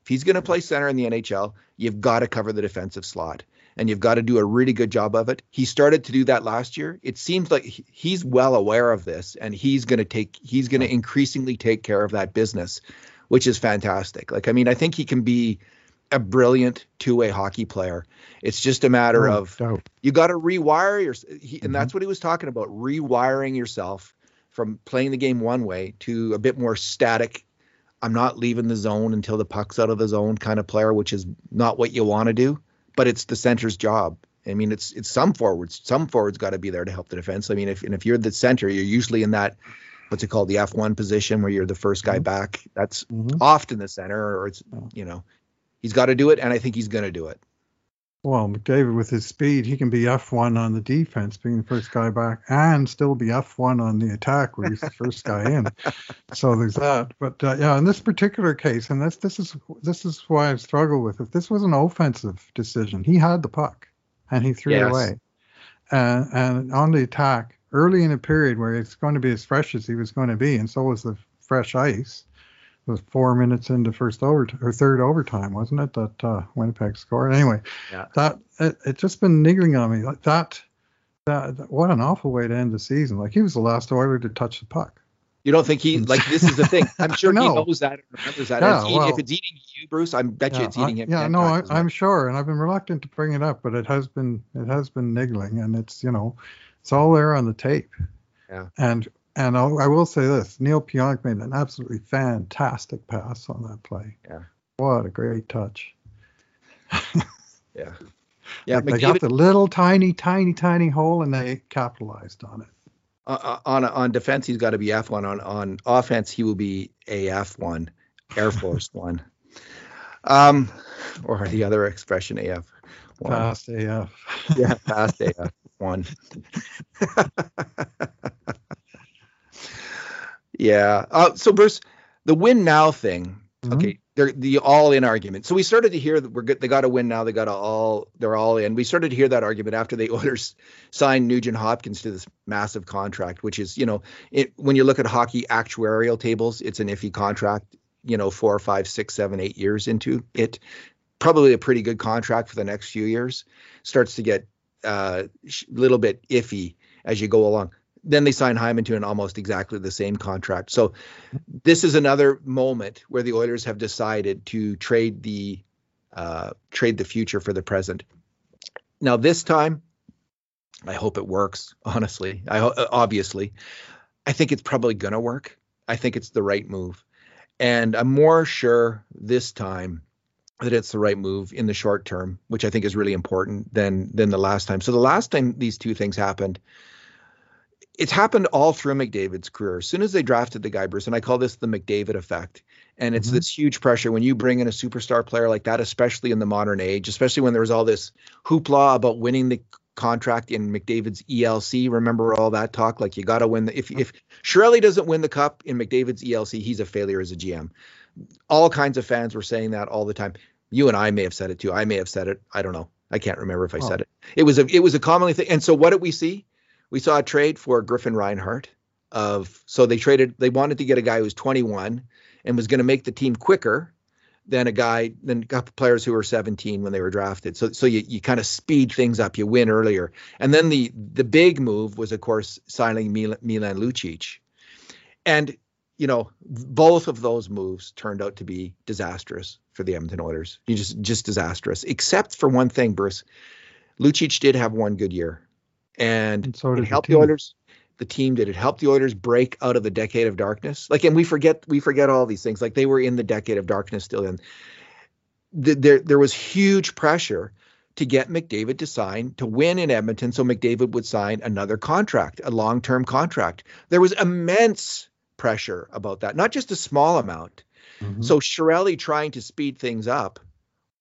Speaker 1: If he's going to play center in the NHL, you've got to cover the defensive slot and you've got to do a really good job of it. He started to do that last year. It seems like he's well aware of this and he's going to take, he's going to increasingly take care of that business, which is fantastic. Like, I mean, I think he can be a brilliant two-way hockey player. It's just a matter
Speaker 2: Oh,
Speaker 1: of
Speaker 2: doubt.
Speaker 1: you got to rewire your he, and
Speaker 2: Mhm.
Speaker 1: that's what he was talking about rewiring yourself from playing the game one way to a bit more static i'm not leaving the zone until the puck's out of the zone kind of player which is not what you want to do but it's the center's job i mean it's it's some forwards some forwards got to be there to help the defense i mean if and if you're the center you're usually in that what's it called the f1 position where you're the first guy
Speaker 2: Mhm.
Speaker 1: back that's
Speaker 2: Mhm.
Speaker 1: often the center or it's you know he's got to do it and i think he's going to do it
Speaker 2: Well, McDavid with his speed, he can be F1 on the defense, being the first guy back, and still be F1 on the attack where he's the first guy in. So there's that. But uh, yeah, in this particular case, and this this is this is why I struggle with it. This was an offensive decision. He had the puck, and he threw
Speaker 1: Yes.
Speaker 2: it away. And and on the attack, early in a period where it's going to be as fresh as he was going to be, and so was the fresh ice. It was four minutes into first over or third overtime, wasn't it? That uh, Winnipeg scored. Anyway,
Speaker 1: Yeah.
Speaker 2: that it, it's just been niggling on me. Like that, that, that- what an awful way to end the season. Like he was the last Oiler to touch the puck.
Speaker 1: You don't think he like this is the thing? I'm sure he knows that and remembers that.
Speaker 2: Yeah,
Speaker 1: It's
Speaker 2: well-
Speaker 1: if it's eating you, Bruce, I bet you it's eating him.
Speaker 2: yeah, no, I, I'm sure, and I've been reluctant to bring it up, but it has been it has been niggling, and it's you know, it's all there on the tape.
Speaker 1: Yeah.
Speaker 2: And and I'll, I will say this: Neal Pionk made an absolutely fantastic pass on that play.
Speaker 1: Yeah.
Speaker 2: What a great touch.
Speaker 1: Yeah, yeah.
Speaker 2: They- they got the little tiny, tiny, tiny hole, and they capitalized on it.
Speaker 1: uh, uh, on on defense, he's got to be F1. On on offense, he will be AF one, Air Force one, um, or the other expression AF one.
Speaker 2: Fast AF.
Speaker 1: yeah, fast AF one. Yeah. Uh, so Bruce, the win now thing.
Speaker 2: Mhm.
Speaker 1: Okay, they're the all in argument. So we started to hear that we're good. They got to win now. They got to all. They're all in. We started to hear that argument after the Oilers signed Nugent Hopkins to this massive contract, which is you know it when you look at hockey actuarial tables, it's an iffy contract. You know, four, five, six, seven, eight years into it, probably a pretty good contract for the next few years. Starts to get a uh, sh- little bit iffy as you go along. Then they sign Hyman to an almost exactly the same contract. So this is another moment where the Oilers have decided to trade the uh, trade the future for the present. Now this time, I hope it works. Honestly, I ho- obviously, I think it's probably gonna work. I think it's the right move, and I'm more sure this time that it's the right move in the short term, which I think is really important than than the last time. So the last time these two things happened, it's happened all through McDavid's career. As soon as they drafted the guy, Bruce, and I call this the McDavid effect. And it's
Speaker 2: Mhm.
Speaker 1: this huge pressure when you bring in a superstar player like that, especially in the modern age, especially when there was all this hoopla about winning the contract in McDavid's ELC. Remember all that talk? Like you got to win. The, if if Chiarelli doesn't win the cup in McDavid's ELC, he's a failure as a GM. All kinds of fans were saying that all the time. You and I may have said it too. I may have said it. I don't know. I can't remember if I
Speaker 2: Oh.
Speaker 1: said it. It was a it was a commonly thing. And so what did we see? We saw a trade for Griffin Reinhart. Of so they traded. They wanted to get a guy who was 21 and was going to make the team quicker than a guy than a couple players who were 17 when they were drafted. So so you, you kind of speed things up. You win earlier. And then the the big move was of course signing Milan, Milan Lucic. And you know both of those moves turned out to be disastrous for the Edmonton Oilers. You just just disastrous. Except for one thing, Bruce. Lucic did have one good year. And,
Speaker 2: And so
Speaker 1: it
Speaker 2: the
Speaker 1: helped the
Speaker 2: team.
Speaker 1: Oilers. The team did it help the Oilers break out of the decade of darkness? Like, and we forget we forget all these things. Like they were in the decade of darkness still. And th- there there was huge pressure to get McDavid to sign to win in Edmonton, so McDavid would sign another contract, a long term contract. There was immense pressure about that, not just a small amount.
Speaker 2: Mhm.
Speaker 1: So Chiarelli trying to speed things up,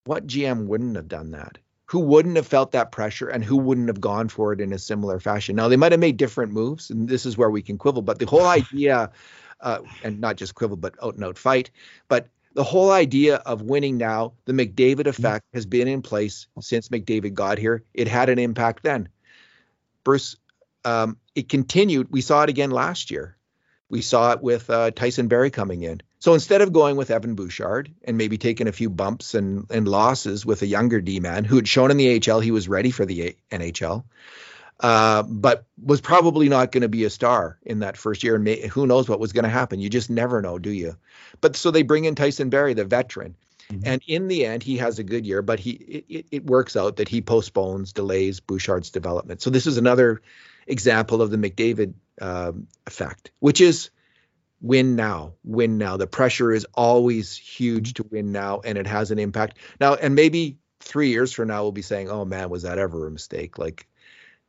Speaker 1: what GM wouldn't have done that? Who wouldn't have felt that pressure and who wouldn't have gone for it in a similar fashion? Now they might have made different moves, and this is where we can quibble. But the whole idea, uh, and not just quibble, but out and out fight. But the whole idea of winning now, the McDavid effect has been in place since McDavid got here. It had an impact then. Bruce, um, it continued. We saw it again last year. We saw it with uh, Tyson Barrie coming in. So instead of going with Evan Bouchard and maybe taking a few bumps and, and losses with a younger D man who had shown in the AHL he was ready for the A- NHL, uh, but was probably not going to be a star in that first year. And may, who knows what was going to happen? You just never know, do you? But so they bring in Tyson Barrie, the veteran. Mm-hmm. And in the end, he has a good year, but he it, it works out that he postpones, delays Bouchard's development. So this is another example of the McDavid um, effect, which is win now, win now. The pressure is always huge to win now, and it has an impact now. And maybe three years from now, we'll be saying, "Oh man, was that ever a mistake?" Like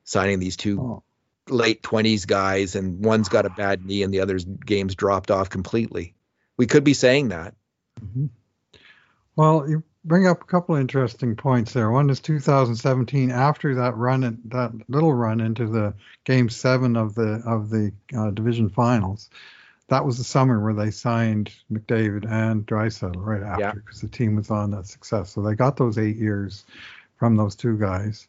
Speaker 1: signing these two oh. late twenties guys, and one's got a bad knee, and the other's game's dropped off completely. We could be saying that.
Speaker 2: Mm-hmm. Well, you bring up a couple of interesting points there. One is 2017, after that run, that little run into the Game Seven of the of the uh, division finals that was the summer where they signed McDavid and Draisaitl right after because yeah. the team was on that success. So they got those eight years from those two guys.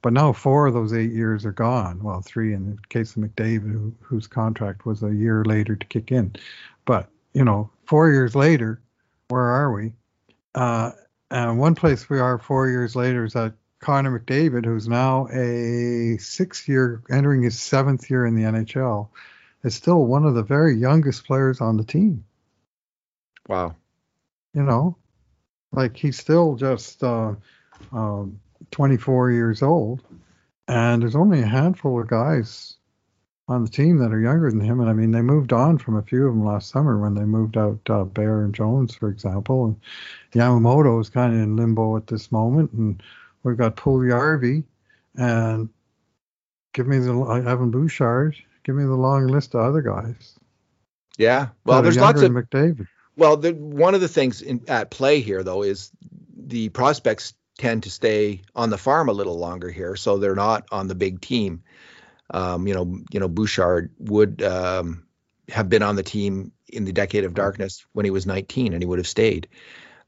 Speaker 2: But now four of those eight years are gone. Well, three in the case of McDavid, who, whose contract was a year later to kick in. But, you know, four years later, where are we? Uh, and one place we are four years later is that Connor McDavid, who's now a six year, entering his seventh year in the NHL, is still one of the very youngest players on the team.
Speaker 1: Wow.
Speaker 2: You know, like he's still just uh, uh, 24 years old, and there's only a handful of guys on the team that are younger than him. And I mean, they moved on from a few of them last summer when they moved out uh, Bear and Jones, for example. And Yamamoto is kind of in limbo at this moment, and we've got Puljujarvi and give me the Evan Bouchard give me the long list of other guys.
Speaker 1: Yeah, well, there's lots of
Speaker 2: McDavid.
Speaker 1: Well, the, one of the things in, at play here, though, is the prospects tend to stay on the farm a little longer here, so they're not on the big team. Um, you know, you know, Bouchard would um, have been on the team in the decade of darkness when he was 19, and he would have stayed.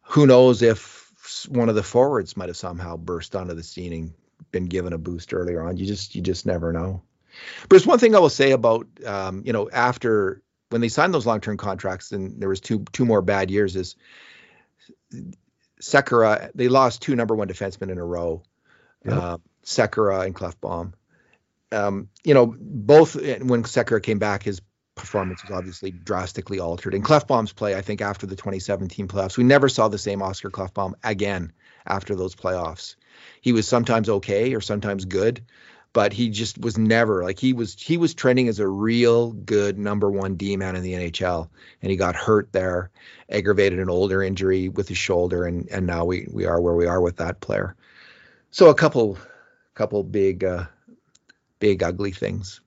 Speaker 1: Who knows if one of the forwards might have somehow burst onto the scene and been given a boost earlier on. You just you just never know. But there's one thing I will say about um, you know after when they signed those long-term contracts and there was two two more bad years is Sekera they lost two number one defensemen in a row, yep. uh, Sekera and Klefbom. Um, you know both when Sekera came back his performance was obviously drastically altered. And Klefbom's play, I think, after the 2017 playoffs, we never saw the same Oscar Klefbom again after those playoffs. He was sometimes okay or sometimes good, but he just was never like he was he was trending as a real good number one D man in the NHL, and he got hurt there, aggravated an older injury with his shoulder, and and now we we are where we are with that player. So a couple couple big uh, big ugly things.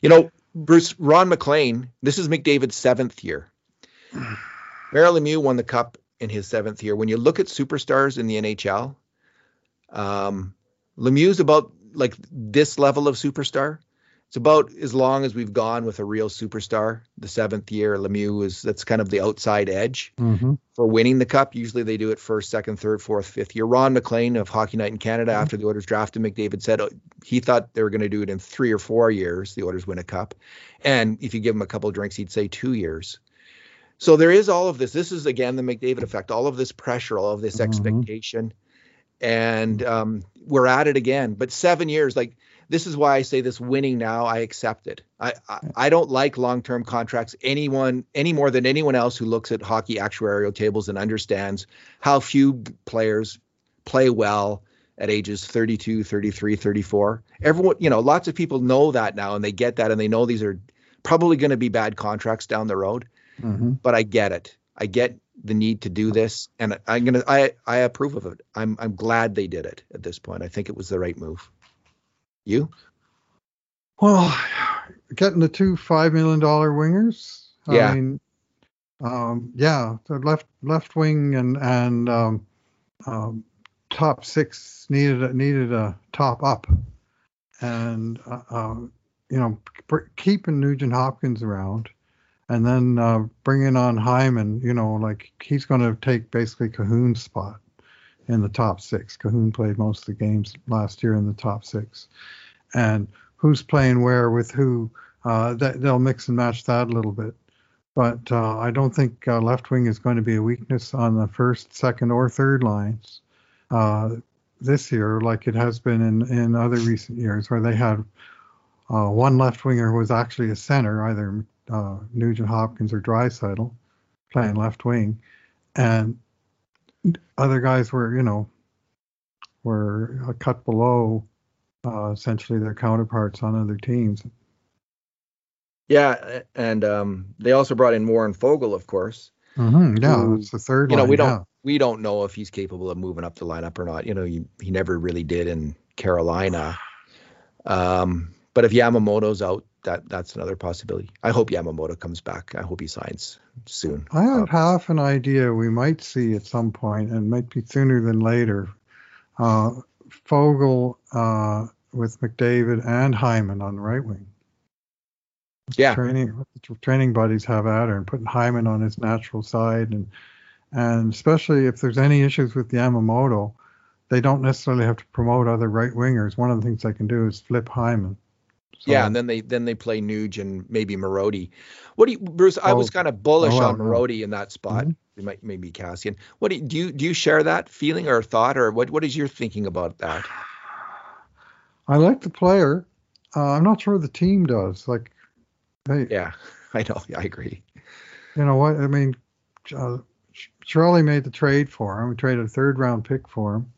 Speaker 1: You know, Bruce Ron MacLean, This is McDavid's seventh year. Mario Lemieux won the cup in his seventh year. When you look at superstars in the NHL, um, Lemieux's about like this level of superstar. It's about as long as we've gone with a real superstar. The seventh year, Lemieux is that's kind of the outside edge
Speaker 2: mm-hmm.
Speaker 1: for winning the cup. Usually they do it first, second, third, fourth, fifth year. Ron MacLean of Hockey Night in Canada, mm-hmm. after the Oilers drafted McDavid, said oh, he thought they were going to do it in three or four years. The Oilers win a cup, and if you give him a couple drinks, he'd say two years. So there is all of this. This is again the McDavid effect. All of this pressure, all of this mm-hmm. expectation and um, we're at it again. But seven years, like this is why I say this winning now, I accept it. I I, I don't like long term contracts anyone any more than anyone else who looks at hockey actuarial tables and understands how few players play well at ages 32, 33, 34. Everyone, you know, lots of people know that now and they get that and they know these are probably going to be bad contracts down the road.
Speaker 2: Mm-hmm.
Speaker 1: But I get it. I get the need to do this, and I'm gonna I I approve of it. I'm I'm glad they did it at this point. I think it was the right move. You?
Speaker 2: Well, getting the two five million dollar wingers.
Speaker 1: Yeah.
Speaker 2: I mean, um, yeah, the left left wing and and um, um, top six needed a, needed a top up, and uh, uh, you know keeping Nugent Hopkins around and then uh, bringing on Hyman, you know, like he's going to take basically Kahun's spot in the top six. Kahun played most of the games last year in the top six, and who's playing where with who, uh, that, they'll mix and match that a little bit. But uh, I don't think uh, left wing is going to be a weakness on the first, second, or third lines uh, this year, like it has been in, in other recent years, where they had uh, one left winger who was actually a center, either uh, Nugent Hopkins or Draisaitl playing left wing, and other guys were, you know, were a cut below uh, essentially their counterparts on other teams.
Speaker 1: Yeah, and um, they also brought in Warren Foegele, of course.
Speaker 2: Mm-hmm, yeah, who, that's the third.
Speaker 1: You
Speaker 2: know,
Speaker 1: line, we
Speaker 2: don't
Speaker 1: we don't know if he's capable of moving up the lineup or not. You know, he, he never really did in Carolina. Um, but if Yamamoto's out, that that's another possibility. I hope Yamamoto comes back. I hope he signs soon.
Speaker 2: I have half an idea we might see at some point, and might be sooner than later. Uh, Foegele uh, with McDavid and Hyman on the right wing.
Speaker 1: Yeah,
Speaker 2: training training buddies have at her and putting Hyman on his natural side, and and especially if there's any issues with Yamamoto, they don't necessarily have to promote other right wingers. One of the things they can do is flip Hyman.
Speaker 1: So, yeah, and then they then they play Nuge and maybe Marody. What do you, Bruce? I oh, was kind of bullish oh, on Marody in that spot. Mm-hmm. Might maybe Kassian. What do you, do you do? You share that feeling or thought, or what? What is your thinking about that?
Speaker 2: I like the player. Uh, I'm not sure the team does. Like,
Speaker 1: hey, yeah, I know. I agree.
Speaker 2: You know what? I mean, uh, Chiarelli made the trade for him. We traded a third round pick for him,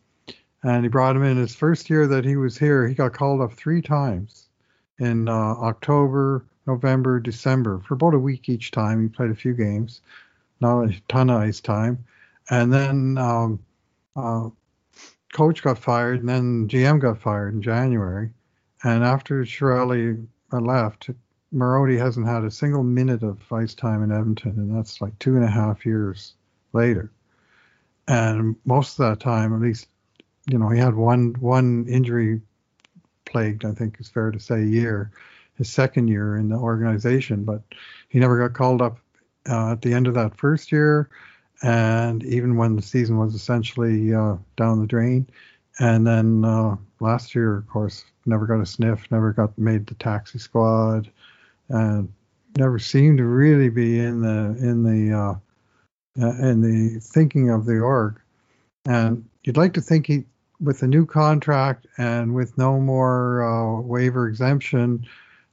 Speaker 2: and he brought him in. His first year that he was here, he got called up three times in uh, October, November, December for about a week each time. He played a few games, not a ton of ice time, and then um, uh, coach got fired, and then GM got fired in January. And after Chiarelli left, Marody hasn't had a single minute of ice time in Edmonton, and that's like two and a half years later. And most of that time, at least, you know, he had one one injury plagued, I think is fair to say, year, his second year in the organization, but he never got called up uh, at the end of that first year and even when the season was essentially uh, down the drain. And then uh, last year, of course, never got a sniff, never got made the taxi squad, and never seemed to really be in the in the uh, uh in the thinking of the org. And you'd like to think he, with the new contract and with no more uh, waiver exemption,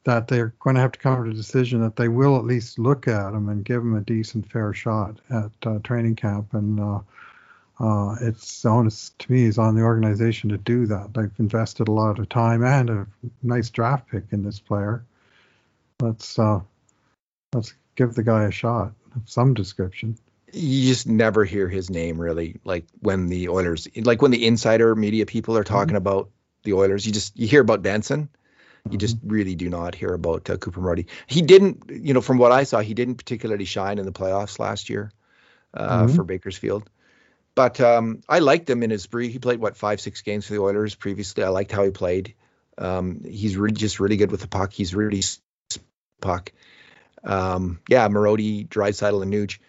Speaker 2: that they're going to have to come to a decision that they will at least look at them and give them a decent, fair shot at uh, training camp. And uh, uh, it's onus to me is on the organization to do that. They've invested a lot of time and a nice draft pick in this player. Let's uh, let's give the guy a shot of some description.
Speaker 1: You just never hear his name really, like when the Oilers, like when the insider media people are talking mm-hmm. about the Oilers. You just you hear about Benson you just mm-hmm. really do not hear about uh, Cooper Marody. He didn't, you know, from what I saw, he didn't particularly shine in the playoffs last year uh, mm-hmm. for Bakersfield. But um, I liked him in his brief. He played what five, six games for the Oilers previously. I liked how he played. Um, he's really just really good with the puck. He's really puck. Um, yeah, Marody, Draisaitl, and Nuge.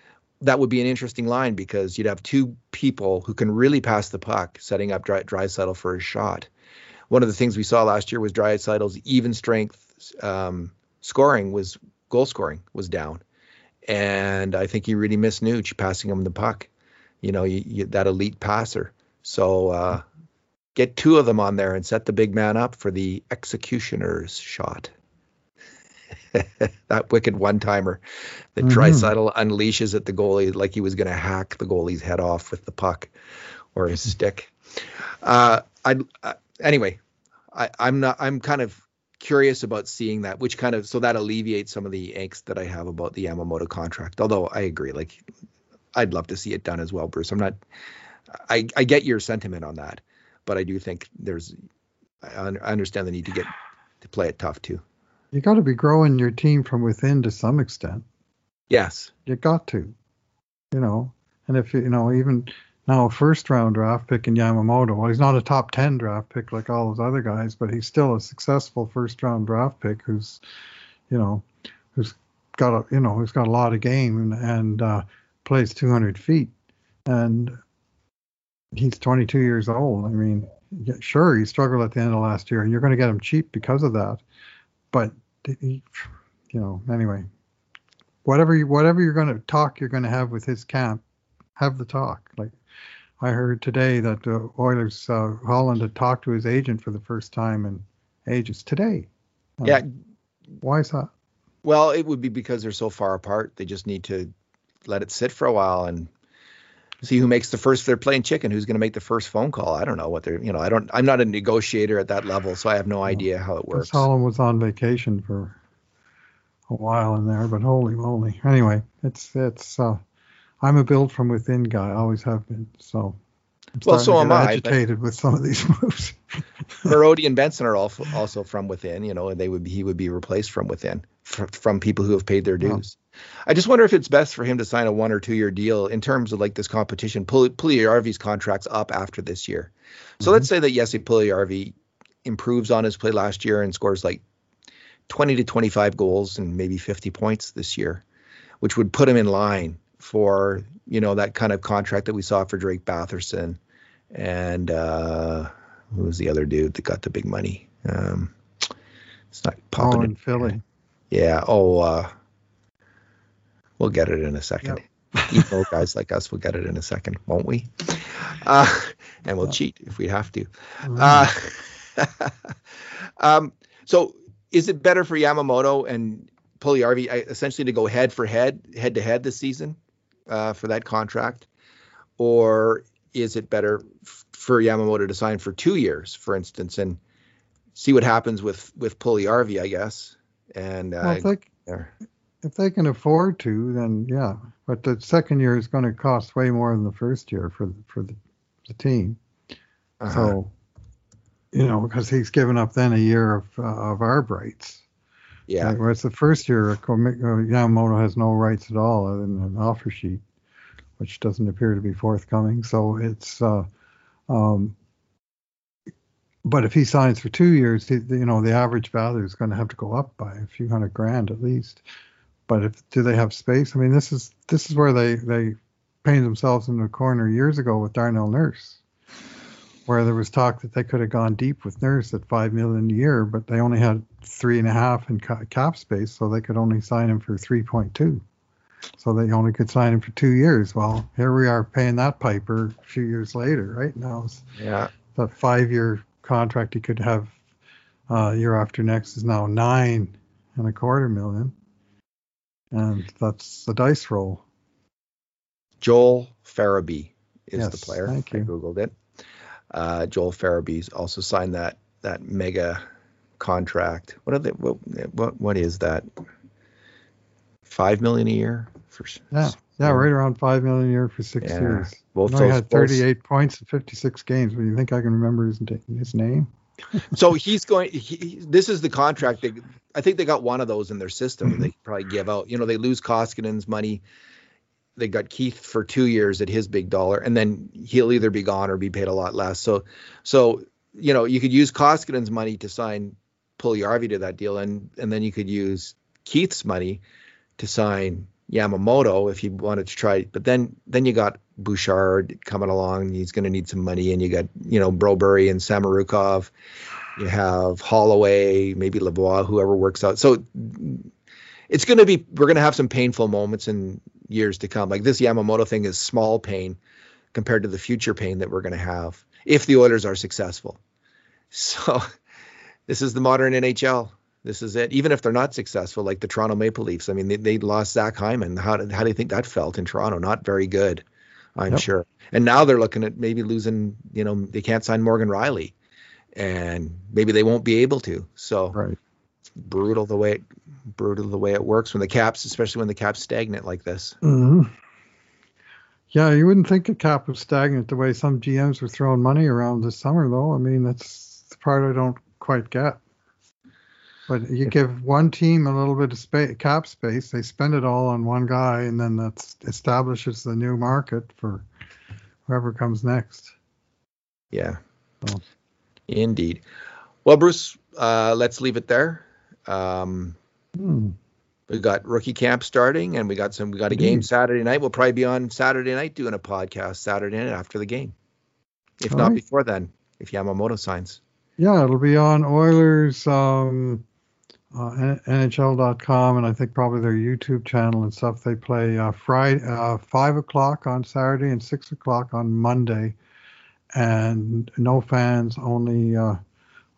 Speaker 1: That would be an interesting line because you'd have two people who can really pass the puck, setting up Dry, Draisaitl for a shot one of the things we saw last year was Draisaitl's even strength um, scoring was goal scoring was down, and I think you really missed Nuge passing him the puck. You know, you, you, that elite passer. So uh, get two of them on there and set the big man up for the executioner's shot. that wicked one timer that mm mm-hmm. unleashes at the goalie like he was going to hack the goalie's head off with the puck or his stick. Uh, I, I anyway, I, I'm not. I'm kind of curious about seeing that, which kind of so that alleviates some of the angst that I have about the Yamamoto contract. Although I agree, like I'd love to see it done as well, Bruce. I'm not. I I get your sentiment on that, but I do think there's. I understand the need to get to play it tough too.
Speaker 2: You got to be growing your team from within to some extent.
Speaker 1: Yes,
Speaker 2: you got to. You know, and if you know even now a first round draft pick in Yamamoto. Well, he's not a top 10 draft pick like all those other guys, but he's still a successful first round draft pick who's, you know, who's got a, you know, who's got a lot of game and, uh, plays 200 feet. And he's 22 years old. I mean, sure, he struggled at the end of last year, and you're going to get him cheap because of that. But, he, you know, anyway, whatever you, whatever you're going to talk, you're going to have with his camp, have the talk. Like, I heard today that the Oilers uh, Holland had talked to his agent for the first time in ages today.
Speaker 1: Um, yeah.
Speaker 2: Why is that?
Speaker 1: Well, it would be because they're so far apart. They just need to let it sit for a while and see who makes the first. They're playing chicken. Who's going to make the first phone call? I don't know what they're. You know, I don't. I'm not a negotiator at that level, so I have no idea how it works.
Speaker 2: Holland was on vacation for a while in there, but holy moly! Anyway, it's it's. Uh, I'm a build from within guy. I always have been. So. I'm
Speaker 1: well, so am I.
Speaker 2: Agitated with some of these moves.
Speaker 1: Marody and Benson are also also from within. You know, and they would be, he would be replaced from within from people who have paid their dues. I just wonder if it's best for him to sign a one or two year deal in terms of like this competition. Puljujarvi's contract's up after this year. So mm-hmm. let's say that yes, Jesse Puljujarvi improves on his play last year and scores like 20 to 25 goals and maybe 50 points this year, which would put him in line for, you know, that kind of contract that we saw for Drake Batherson and uh who was the other dude that got the big money? Um it's not popping
Speaker 2: oh, in Philly.
Speaker 1: Yeah. Oh, uh We'll get it in a second. Yep. Evil guys like us will get it in a second, won't we? Uh, and we'll cheat if we have to. Uh, um, so, is it better for Yamamoto and Puljujarvi uh, essentially to go head for head, head to head this season uh, for that contract, or is it better f- for Yamamoto to sign for two years, for instance, and see what happens with with Puljujarvi, I guess? And uh,
Speaker 2: well, I think if they can afford to, then yeah. But the second year is going to cost way more than the first year for for the, the team. Uh-huh. So, you know, because he's given up then a year of uh, of arb rights.
Speaker 1: Yeah.
Speaker 2: whereas the first year, uh, Yamamoto has no rights at all other than an offer sheet, which doesn't appear to be forthcoming. So it's, uh, um, but if he signs for two years, you know, the average value is going to have to go up by a few hundred grand at least. But if do they have space? I mean, this is this is where they they painted themselves into a corner years ago with Darnell Nurse, where there was talk that they could have gone deep with Nurse at five million a year, but they only had three and a half in cap space, so they could only sign him for three point two. So they only could sign him for two years. Well, here we are paying that piper a few years later, right? Now it's
Speaker 1: yeah,
Speaker 2: the five year contract he could have uh, year after next is now nine and a quarter million and that's the dice roll.
Speaker 1: Joel Farabee is
Speaker 2: yes,
Speaker 1: the player.
Speaker 2: Thank you.
Speaker 1: I googled it. Uh, Joel Farabee's also signed that that mega contract. What are they? What what what is that? Five million a year
Speaker 2: for yeah yeah right around five million a year for six
Speaker 1: yeah.
Speaker 2: years.
Speaker 1: Both
Speaker 2: he had 38 points in 56 games. But you think I can remember his his name?
Speaker 1: So he's going. He, this is the contract. That, I think they got one of those in their system. Mm-hmm. They probably give out. You know, they lose Koskinen's money. They got Keith for two years at his big dollar, and then he'll either be gone or be paid a lot less. So, so you know, you could use Koskinen's money to sign Puljujarvi to that deal, and and then you could use Keith's money to sign Yamamoto if you wanted to try. But then then you got Bouchard coming along. He's going to need some money, and you got you know Broberg and Samorukov. You have Holloway, maybe Lavoie, whoever works out. So it's going to be we're going to have some painful moments in years to come. Like this Yamamoto thing is small pain compared to the future pain that we're going to have if the Oilers are successful. So this is the modern NHL. This is it. Even if they're not successful, like the Toronto Maple Leafs. I mean, they, they lost Zach Hyman. How how do you think that felt in Toronto? Not very good, I'm yep. sure. And now they're looking at maybe losing. You know, they can't sign Morgan Rielly and maybe they won't be able to. So
Speaker 2: right.
Speaker 1: it's brutal the way it, brutal the way it works when the caps, especially when the cap's stagnant like this.
Speaker 2: Mm-hmm. Yeah, you wouldn't think the cap was stagnant the way some GMs were throwing money around this summer, though. I mean, that's the part I don't quite get. But you give one team a little bit of space, cap space, they spend it all on one guy, and then that establishes the new market for whoever comes next.
Speaker 1: Yeah. So. Indeed. Well, Bruce, uh, let's leave it there. Um,
Speaker 2: hmm.
Speaker 1: We got rookie camp starting, and we got some. We got a game Saturday night. We'll probably be on Saturday night doing a podcast Saturday night after the game, if all not right. before then. If Yamamoto signs.
Speaker 2: Yeah, it'll be on Oilers. Um, uh, NHL.com and I think probably their YouTube channel and stuff. They play uh, Friday, uh, five o'clock on Saturday and six o'clock on Monday, and no fans, only uh,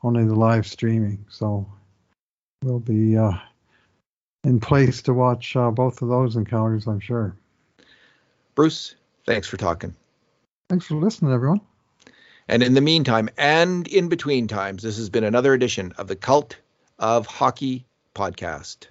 Speaker 2: only the live streaming. So we'll be uh, in place to watch uh, both of those encounters, I'm sure.
Speaker 1: Bruce, Thanks for talking.
Speaker 2: Thanks for listening, everyone.
Speaker 1: And in the meantime, and in between times, this has been another edition of the Cult of Hockey podcast.